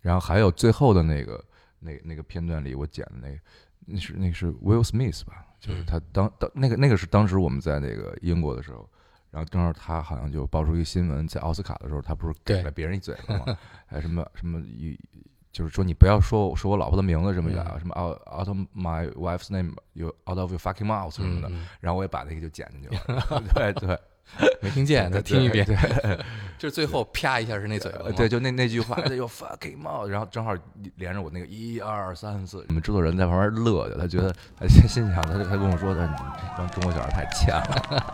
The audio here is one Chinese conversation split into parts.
然后还有最后的那个那那个片段里我剪的那个，那是那个是 Will Smith 吧？就是他当当那个那个是当时我们在那个英国的时候，然后正好他好像就爆出一个新闻，在奥斯卡的时候他不是给了别人一嘴巴吗？还什么什么一。就是说，你不要说说我老婆的名字什么的，嗯什么 out out of my wife's name，有 out of your fucking mouth 什么的，嗯，然后我也把那个就剪进去了。对对，没听见，再听一遍。对，就是最后啪一下是那嘴巴 对，就那那句话，有 fucking mouth，然后正好连着我那个一二三四，我们制作人在旁边乐的，他觉得他心心想，他就他跟我说的，你这帮中国小孩太欠了。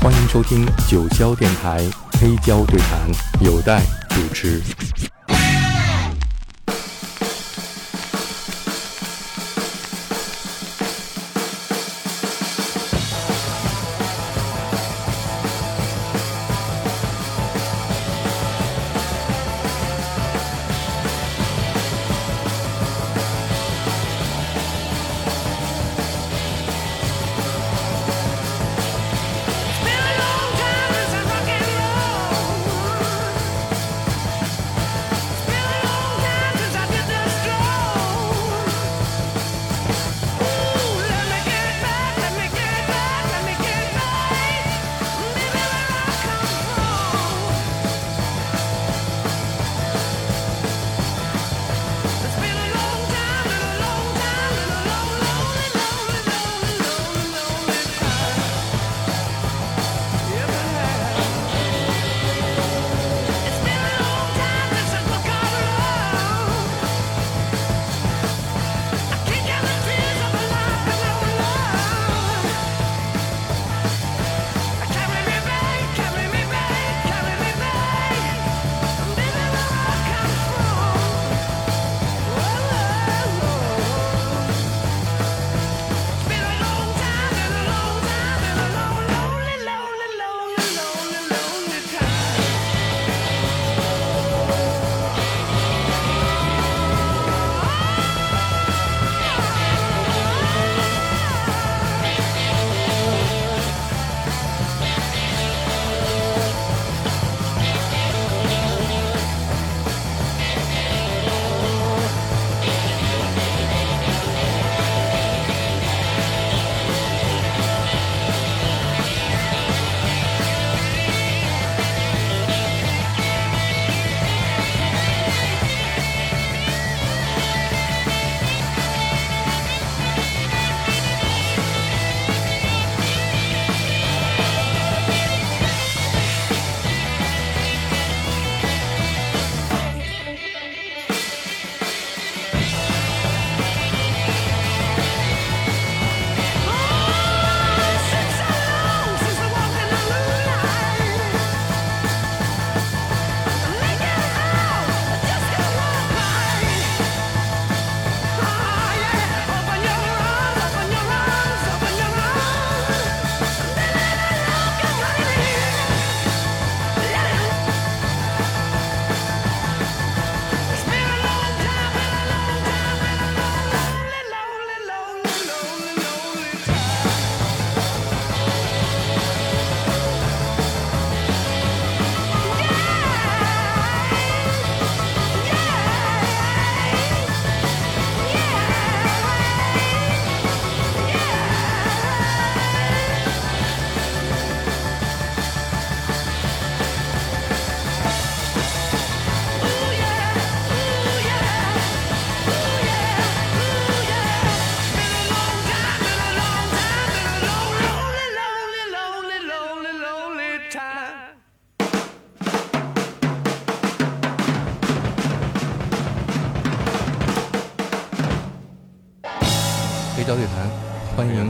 欢迎收听九霄电台黑胶对谈，有待主持。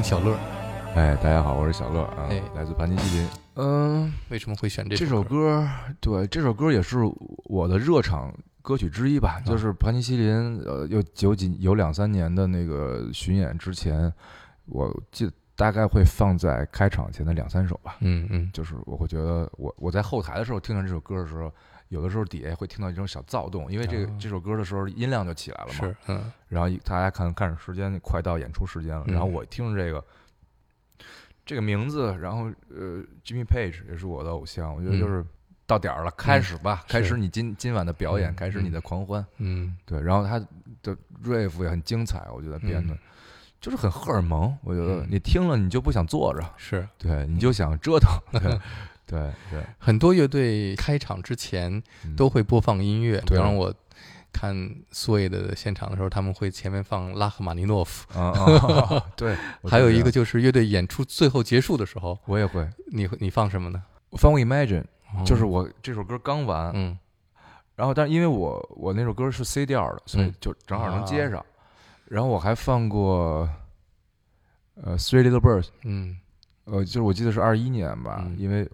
小乐。哎，大家好，我是小乐啊哎，来自盘尼西林。嗯，为什么会选这这首歌？对，这首歌也是我的热场歌曲之一吧。就是盘尼西林，呃，有有几有两三年的那个巡演之前，我记得大概会放在开场前的两三首吧。嗯嗯，就是我会觉得我我在后台的时候听到这首歌的时候，有的时候底下会听到一种小躁动，因为这个、哦这首歌的时候音量就起来了嘛。是，嗯然后大家看看着时间快到演出时间了，嗯然后我听着这个这个名字，然后呃，Jimmy Page 也是我的偶像，我觉得嗯就是到点儿了，开始吧，开始你今今晚的表演，嗯开始你的狂欢。嗯对，然后他的 riff 也很精彩，我觉得编的、嗯就是很荷尔蒙。我觉得嗯你听了你就不想坐着，是对，你就想折腾。对，对对，很多乐队开场之前嗯。都会播放音乐，比对方我看苏维的现场的时候，他们会前面放拉赫玛尼诺夫，对，还有一个就是乐队演出最后结束的时候，我也会，你会你放什么呢？我放过 Imagine，就是哦我这首歌刚完，嗯。然后但是因为我我那首歌是 C 调的，所以嗯。就正好能接上。然后我还放过呃 Three Little Birds，嗯。呃，就是我记得是二一年吧，嗯。因为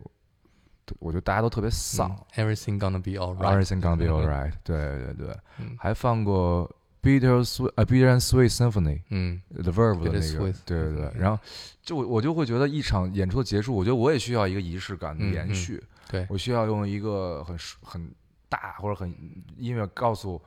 我觉得大家都特别丧。嗯，Everything gonna be alright，Everything gonna be alright，对对对，嗯还放过 Bitter Sweet 呃 Bitter and Sweet Symphony 嗯 The Verve 的那个对对对嗯，然后就我我就会觉得一场演出的结束，我觉得我也需要一个仪式感的延续，对我需要用一个很很大或者很音乐告诉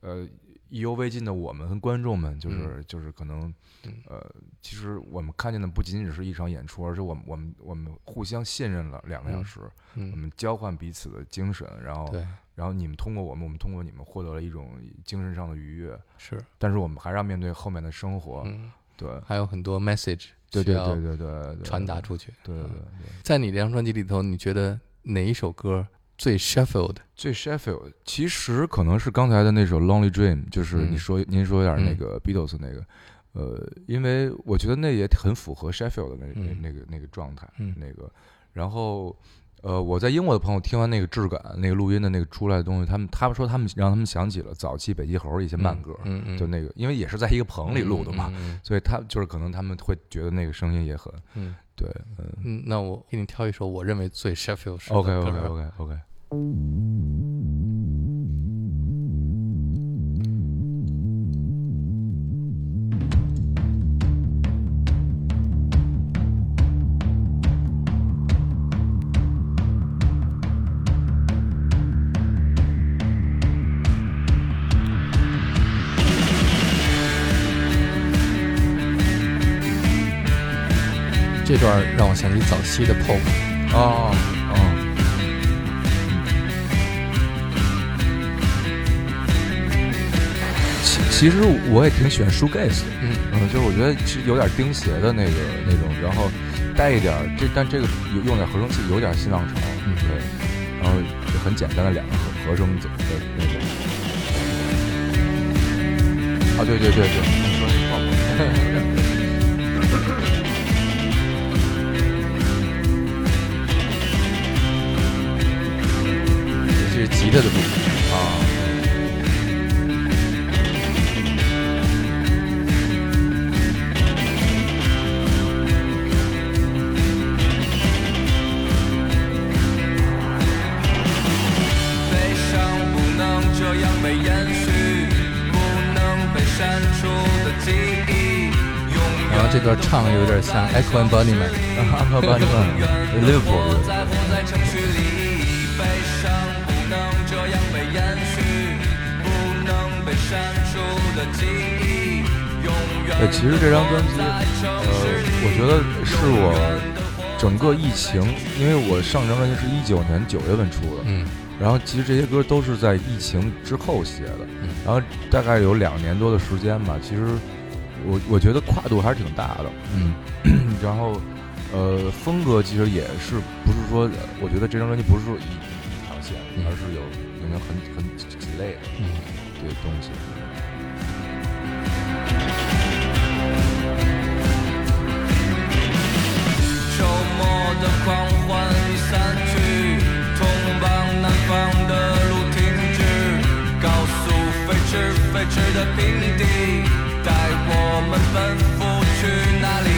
呃意犹未尽的我们和观众们，就是、就是可能嗯。呃，其实我们看见的不仅仅是一场演出，而是我们我们我们互相信任了两个小嗯时，我嗯们交换彼此的精神，然后对。然后你们通过我们，我们通过你们获得了一种精神上的愉悦，是。但是我们还是要面对后面的生活，嗯，对，还有很多 message 对对需要对对对对，传达出去。对对对对。在你这张专辑里头，你觉得哪一首歌最 Sheffield？最 Sheffield 其实可能是刚才的那首《Lonely Dream》，就是嗯。你说、您说有点那嗯。个 Beatles 那个，呃，因为我觉得那也很符合 Sheffield 的那、那嗯。那个那个状态，嗯。那个，然后呃，我在英国的朋友听完那个质感那个录音的那个出来的东西，他们他们说他们让他们想起了早期北极猴一些慢歌，嗯嗯，就那个，因为也是在一个棚里录的嘛，嗯。所以他就是可能他们会觉得那个声音也很嗯对，嗯。嗯，那我给你挑一首我认为最 Sheffield 式的 OK 歌 OK OK OK。段让我想起早期的 Pop。哦哦，其其实我也挺喜欢 shoegaze，嗯嗯，就是我觉得其实有点钉鞋的那个那种，然后带一点这，但这个有用点合成器，有点新浪潮，嗯对，然后就很简单的两个和和声的那种。啊，对对对对，你说那泡沫。是吉他的部分。啊。悲伤不能这样被延续，不能被删除的记忆。永然后这段唱有点像 Echo and Bunnyman，安对，其实这张专辑，呃，我觉得是我整个疫情，因为我上张专辑是一九年九月份出的，嗯然后其实这些歌都是在疫情之后写的，嗯然后大概有两年多的时间吧。其实我我觉得跨度还是挺大的，嗯 然后呃，风格其实也是不是说，我觉得这张专辑不是说一一条线，嗯而是有有没有很很几几类的嗯这个东西。狂欢已散去，通往南方的路停止，告诉飞驰飞驰的平地，带我们奔赴去哪里？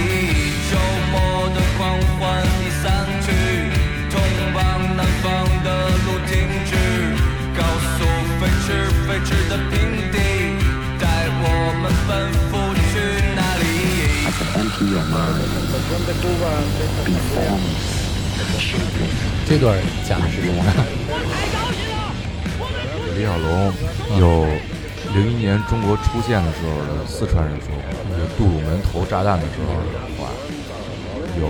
周末的狂欢已散去，通往南方的路停止，告诉飞驰飞驰的平地，带我们奔赴去哪里？这段讲的是什么？李小龙有零一年中国出现的时候的四川人说话，有杜鲁门投炸弹的时候的话，有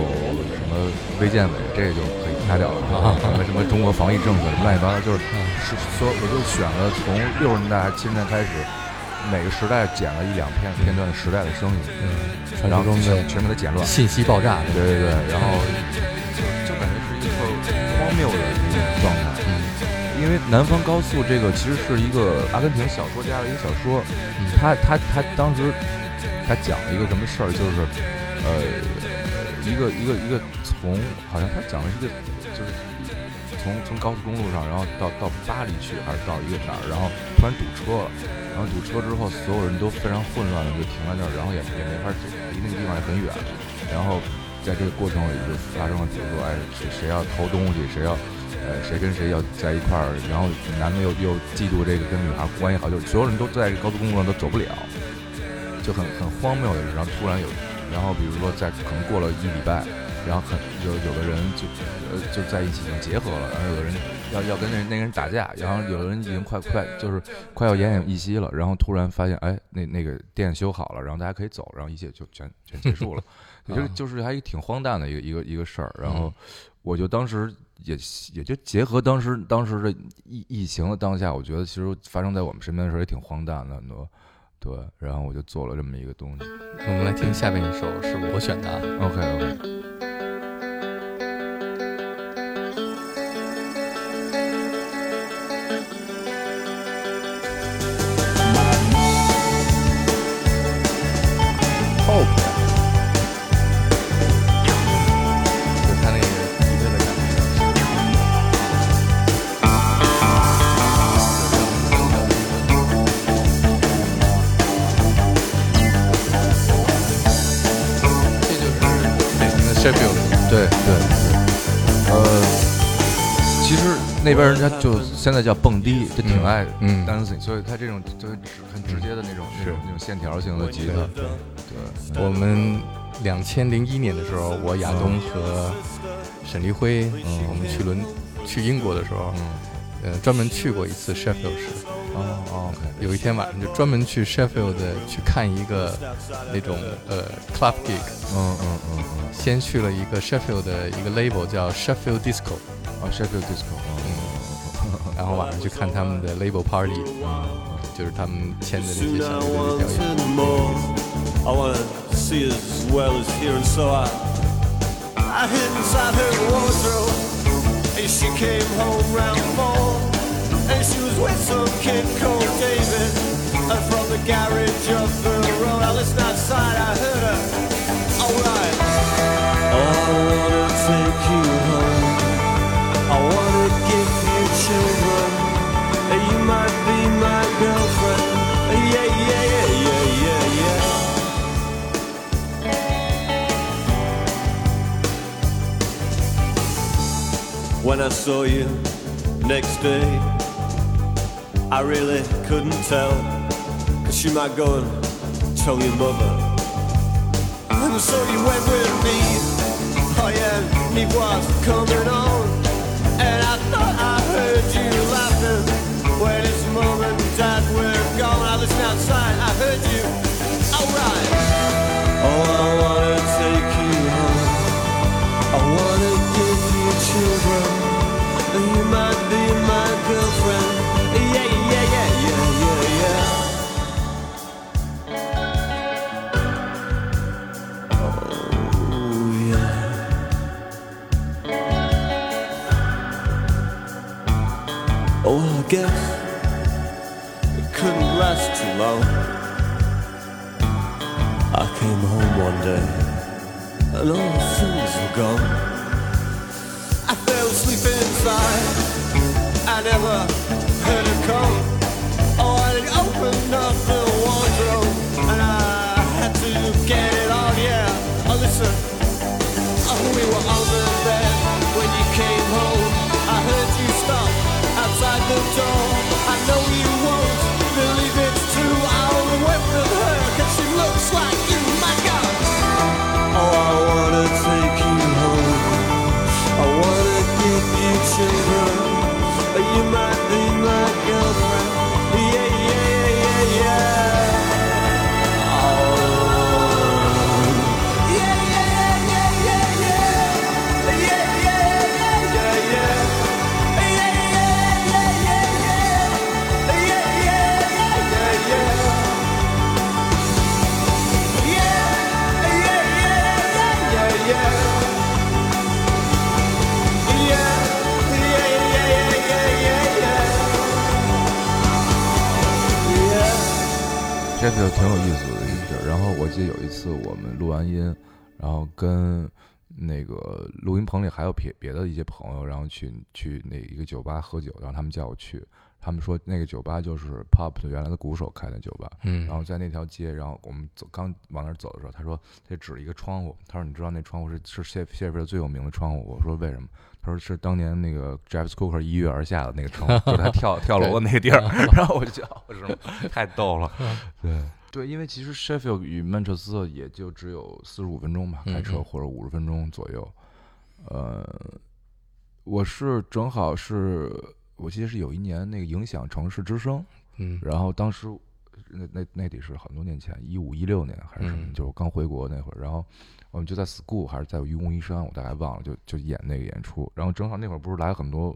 什么么卫健委，这个就可以开掉了。啊，什么什么中国防疫政策，什么乱七八糟，就是是说我就选了从六十年代、七十年代开始，每个时代剪了一两片片段的时代的声音，嗯然后全全给它剪乱，信息爆炸，对对对，然后因为《南方高速》这个其实是一个阿根廷小说家的一个小说，嗯他他他当时他讲了一个什么事儿，就是呃一个一个一个从好像他讲的是一个就是从从高速公路上，然后到到巴黎去，还是到一个哪儿，然后突然堵车了，然后堵车之后，所有人都非常混乱的就停在那儿，然后也也没法走，离那个地方也很远，然后在这个过程里就发生了，比如说哎谁谁要偷东西，谁要。呃，谁跟谁要在一块儿，然后男的又又嫉妒这个跟女孩关系好，就是所有人都在这高速公路上都走不了，就很很荒谬的事。然后突然有，然后比如说在可能过了一礼拜，然后很有有的人就呃就在一起已经结合了，然后有的人要要跟那那个人打架，然后有的人已经快快就是快要奄奄一息了，然后突然发现哎那那个店修好了，然后大家可以走，然后一切就全全结束了。我觉得就是还挺荒诞的一个一个一个事儿，然后我就当时也也就结合当时当时的疫疫情的当下，我觉得其实发生在我们身边的时候也挺荒诞的很多，对，然后我就做了这么一个东西。我们来听下面一首是我选的啊，OK OK，那边人家就现在叫蹦迪，就挺爱嗯 dancing，所以他这种就很直很直接的那种那种那种线条型的吉他，对，我们两千零一年的时候，我亚东和沈立辉，嗯我们去伦去英国的时候，嗯，呃，专门去过一次 Sheffield 市。哦哦，OK，有一天晚上就专门去 Sheffield 去看一个那种呃 club gig，嗯嗯嗯嗯，先去了一个 Sheffield 的一个 label 叫 Sheffield Disco，哦，Sheffield Disco，嗯然后晚上去看他们的 label party，就是他们签的那些小 I 乐队表演。And she was with some kid called David, and from the garage up the road. I listened outside, I heard her. Alright. Oh, I wanna take you home. I wanna give you children. You might be my girlfriend. Yeah, yeah, yeah, yeah, yeah, yeah. When I saw you next day, I really couldn't tell. Cause you might go and tell your mother. And so you went with me. Oh yeah, me was coming on. And I guess it couldn't last too long. I came home one day and all the things were gone. I fell asleep inside. I never heard her come. Oh, I opened up the wardrobe and I had to get it on. Yeah, oh, listen. Oh, we were on silver. You might be my. 挺有意思的一个地儿。然后我记得有一次我们录完音，然后跟那个录音棚里还有别别的一些朋友，然后去去那一个酒吧喝酒，然后他们叫我去，他们说那个酒吧就是 Pop 的原来的鼓手开的酒吧，嗯，然后在那条街，然后我们走刚往那儿走的时候，他说他指了一个窗户，他说你知道那窗户是是谢谢菲尔最有名的窗户，我说为什么？他说是当年那个 Jeff Cooker 一跃而下的那个城，就是他跳跳楼的那个地儿。然后我就觉得哦是吗？太逗了。对对，因为其实 Sheffield 与曼彻斯特也就只有四十五分钟吧，开车或者五十分钟左右。呃，我是正好是我记得是有一年那个影响城市之声，嗯然后当时那那那得是很多年前，一五一六年还是什么，嗯就是刚回国那会儿，然后我们就在 school 还是在愚公移山，我大概忘了，就就演那个演出，然后正好那会儿不是来很多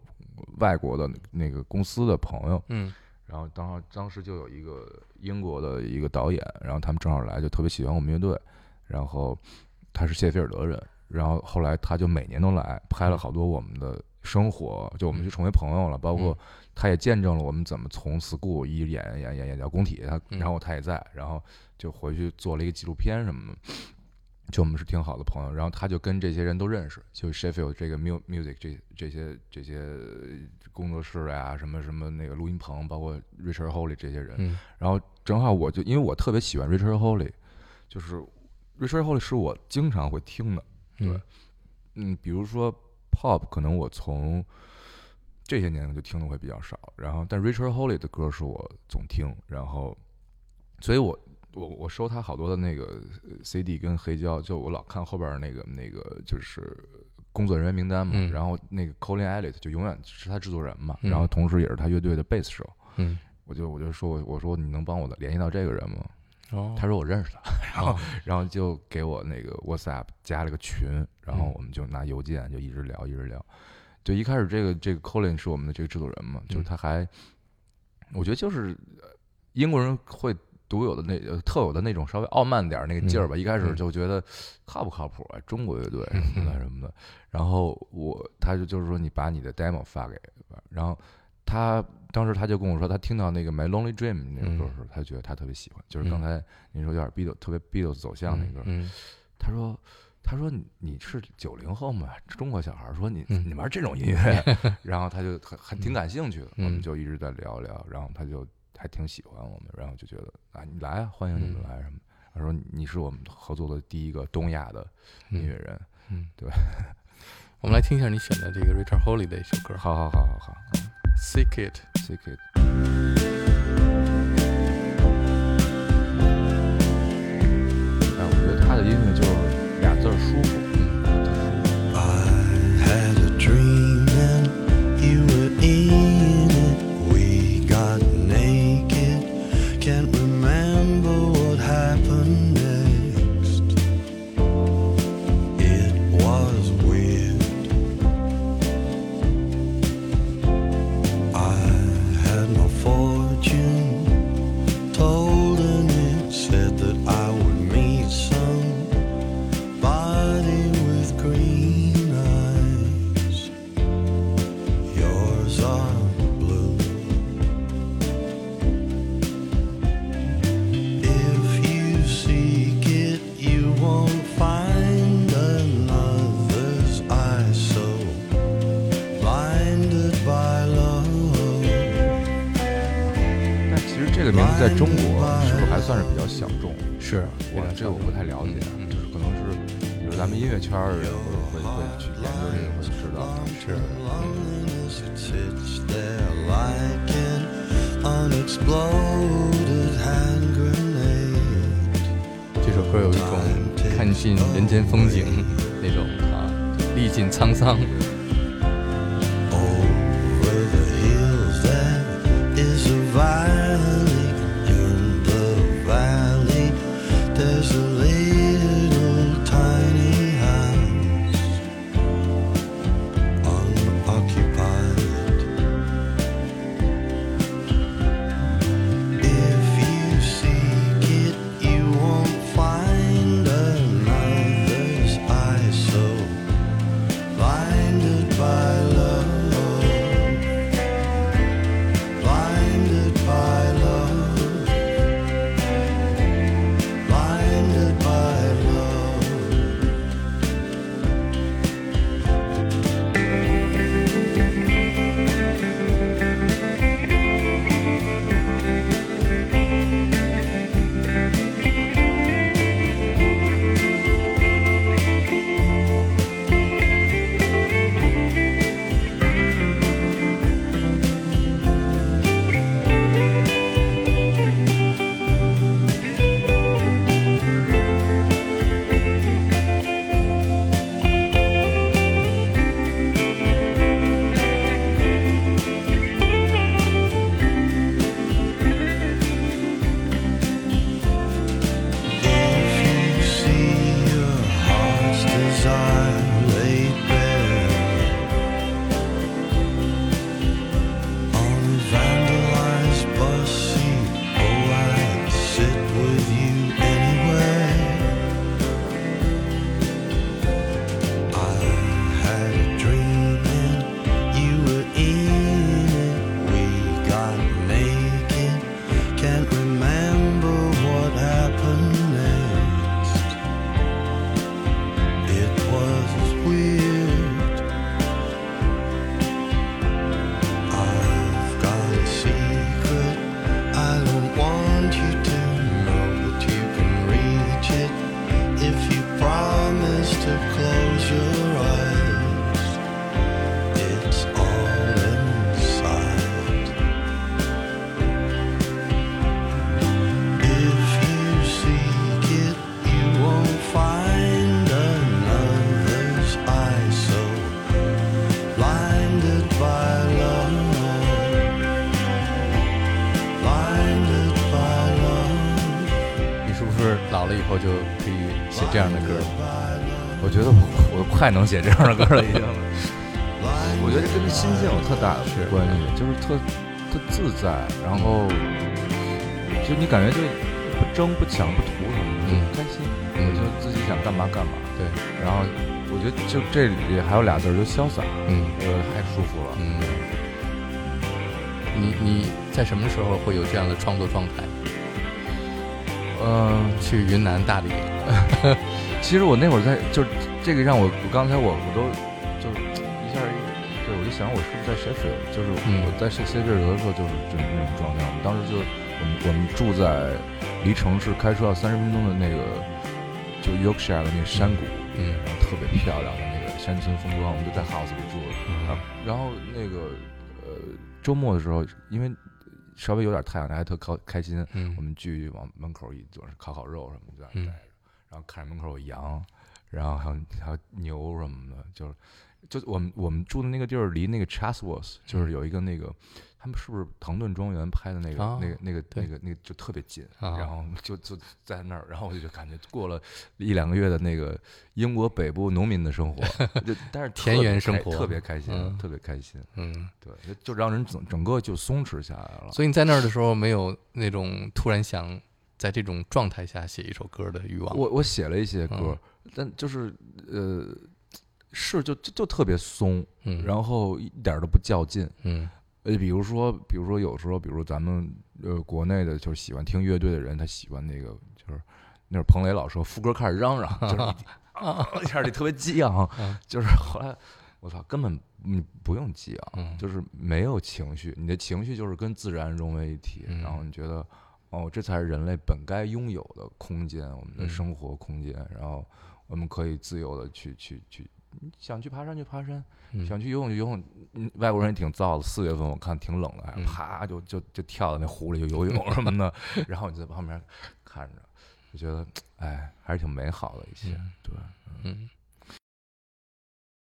外国的那个公司的朋友，嗯。然后当时当时就有一个英国的一个导演，然后他们正好来，就特别喜欢我们乐队，然后他是谢菲尔德人，然后后来他就每年都来拍了好多我们的生活，就我们就成为朋友了，包括他也见证了我们怎么从 school 一演演演演到工体，他嗯。然后他也在，然后就回去做了一个纪录片什么的。就我们是挺好的朋友，然后他就跟这些人都认识，就 Sheffield 这个 mu music 这这些这些工作室呀、什么什么那个录音棚，包括 Richard Holley 这些人，嗯。然后正好我就因为我特别喜欢 Richard Holley，就是 Richard Holley 是我经常会听的，嗯。嗯，比如说 Pop，可能我从这些年就听的会比较少，然后但 Richard Holley 的歌是我总听，然后所以我我我收他好多的那个呃 CD 跟黑胶，就我老看后边儿那个那个就是工作人员名单嘛，嗯然后那个 Colin Elliott 就永远是他制作人嘛，嗯然后同时也是他乐队的贝斯手。嗯我就我就说我我说你能帮我联系到这个人吗？哦，他说我认识他，然后哦然后就给我那个 WhatsApp 加了个群，然后嗯我们就拿邮件就一直聊一直聊。就一开始这个这个 Colin 是我们的这个制作人嘛，就是嗯他还，我觉得就是呃英国人会独有的那呃特有的那种稍微傲慢点儿那个劲儿吧。嗯一开始嗯就觉得靠不靠谱啊，中国乐队嗯什么的什么的。然后我他就就是说你把你的 demo 发给，然后他当时他就跟我说，他听到那个《My Lonely Dream》那首歌的时候，他觉得他特别喜欢，就是刚才您说有点 Beatles 特别 Beatles 走向那歌。嗯他说。他说你你是九零后嘛，中国小孩儿说你嗯你玩这种音乐，然后他就很很挺感兴趣的，我们嗯就一直在聊聊，然后他就还挺喜欢我们，然后就觉得啊你来啊，欢迎你们嗯来什么。他说你是我们合作的第一个东亚的音乐人，嗯，对。我们来听一下你选的这个 Richard Holley 的一首歌好好好好好，Seek It。，Sick It。这个名字在中国是不是还算是比较小众？是我这个我不太了解，嗯嗯就是可能是，比如咱们音乐圈儿的人会会会去研究这个，会知道。是，Loneliness, it sits there like an unexploded hand grenade. 这首歌有一种看尽人间风景那种啊，历尽沧桑。样的歌？我觉得我我快能写这样的歌了，已经。我觉得这跟心境有特大的关系，就是特特自在，然后就你感觉就不争不抢不图什么开心，嗯就自己想干嘛干嘛。对，然后我觉得就这里还有俩字儿，就潇洒，嗯呃，太舒服了。嗯。你你在什么时候会有这样的创作状态？嗯，去云南大理，其实我那会儿在，就是这个让我，我刚才我我都就一下一，对我就想我是不是在 Sheffield，就是嗯我在谢谢菲尔德的时候就是这种那种状态。我们当时就我们我们住在离城市开车要三十分钟的那个就 Yorkshire 的那个山谷，嗯然后特别漂亮的那个山村风光，我们就在 house 里住了。嗯然后那个呃周末的时候，因为稍微有点太阳，还特开开心，嗯我们聚往门口一坐，烤烤肉什么的，在那嗯待着，然后看着门口有羊，然后还有还有牛什么的，就是就我们我们住的那个地儿离那个 Chatsworth 就是有一个那个。他们是不是唐顿庄园拍的那个、啊那个、那个、那个、那个就特别近，啊然后就就在那儿，然后我就感觉过了一两个月的那个英国北部农民的生活，就但是田园生活特别开心，嗯特别开心，嗯。对，就就让人整整个就松弛下来了。所以你在那儿的时候，没有那种突然想在这种状态下写一首歌的欲望？我我写了一些歌，嗯。但就是呃，是就就就特别松，嗯，然后一点儿都不较劲。嗯。呃，比如说，比如说有时候，比如咱们呃国内的，就是喜欢听乐队的人，他喜欢那个就是那会儿彭磊老说副歌开始嚷嚷，就是一 啊一下就特别激昂嗯，就是后来我操，根本你不用激昂，嗯。就是没有情绪，你的情绪就是跟自然融为一体，嗯。然后你觉得哦，这才是人类本该拥有的空间，我们的嗯生活空间，然后我们可以自由的去去去，想去爬山就爬山，嗯想去游泳就游泳。嗯，外国人也挺燥的，四月份我看挺冷的，还嗯啪就就就跳到那湖里就游泳什么的，然后你在旁边看着，就觉得哎还是挺美好的一些，嗯对。嗯